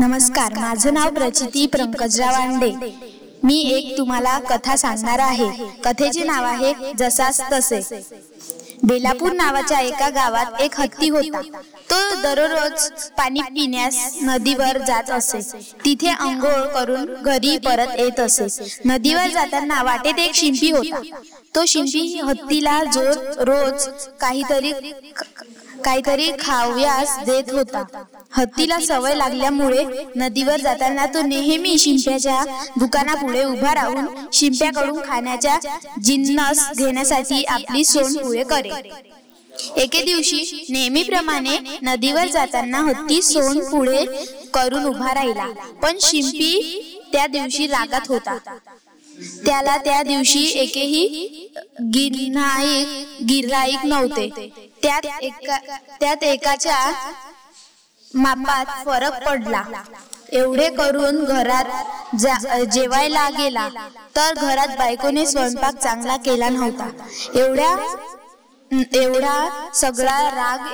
नमस्कार माझं नाव प्रचिती पंकजराव आंडे मी एक तुम्हाला कथा सांगणार आहे. कथेचे नाव आहे जसास तसे. बेलापूर नावाच्या एका गावात एक हत्ती होता. तो दररोज पाणी पिण्यास नदीवर जात असे. तिथे अंघोळ करून घरी परत येत असे. नदीवर जाताना वाटेत एक शिंपी होता. तो शिंपी हत्तीला जो रोज काहीतरी काहीतरी खाव्यास देत होता. हत्तीला सवय लागल्यामुळे नदीवर जाताना तो नेहमी शिंप्याच्या दुकानापुढे उभा राहून शिंप्याकडून खाण्याच्या जिन्नस घेण्यासाठी आपली सोन पुढे करे. एके दिवशी नेहमीप्रमाणे नदीवर जाताना हत्ती सोन पुढे करून उभा राहिला. पण शिंपी त्या दिवशी रागात होता. त्याला त्या दिवशी एकेही गिरनाईक गिराईक नव्हते. त्यात एका त्यात एकाच्या मापात फरक पडला. एवढे करून घरात जेवायला गेला तर घरात बायकोने स्वयंपाक चांगला केला नव्हता. एवढ्या एवढा सगळा राग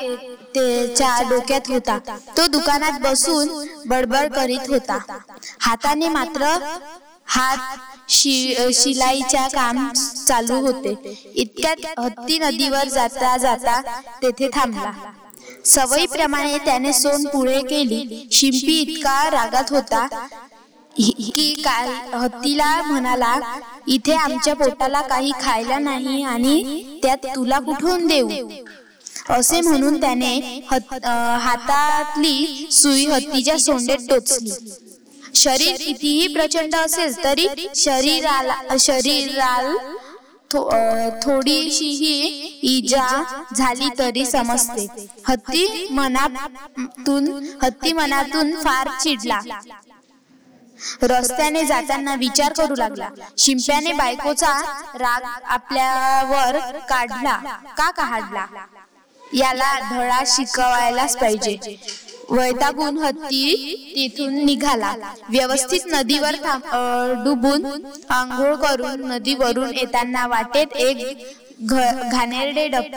त्याच्या डोक्यात होता. तो दुकानात बसून बडबड करीत होता. हाताने मात्र हात शिलाईच्या काम चालू होते. इतक्यात हत्ती नदीवर जाता जाता तेथे थांबला. सवयीप्रमाणे त्याने सोन पुढे केली. शिंपी इतका रागात होता की काय हत्तीला म्हणाला इथे आमच्या पोटाला काही खायला नाही आणि त्यात तुला कुठून देऊ? असे म्हणून त्याने हातातली सुई हत्तीच्या सोंडेत टोचली. शरीर कितीही प्रचंड असेल तरी शरीराला शरीराल थोडीशीही इजा झाली तरी समजते. हत्ती मनातून हत्ती मनातून फार चिडला. रस्त्याने जाताना विचार करू लागला. शिंप्याने बायकोचा राग आपल्यावर काढला. का काढला? याला धडा शिकवायलाच पाहिजे. वैतागून हत्ती तिथून निघाला. व्यवस्थित नदीवर डुबून आंघोळ करून नदीवरून येताना वाटेत एक घाणेरडे डब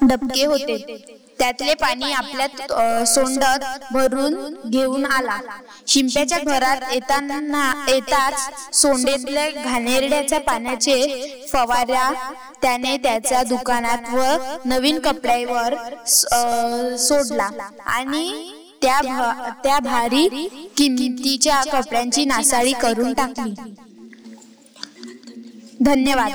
डबके होते. त्यातले पाणी आपल्या सोंडत भरून घेऊन आला. शिंप्याच्या घरात येताना येताच सोंडेतल्या घाणेरड्याच्या पाण्याचे फवाऱ्या त्याने त्याच्या दुकानात व नवीन कपड्यावर सोडला आणि त्या त्या भारी किमतीच्या कपड्यांची नासाडी करून टाकली. धन्यवाद.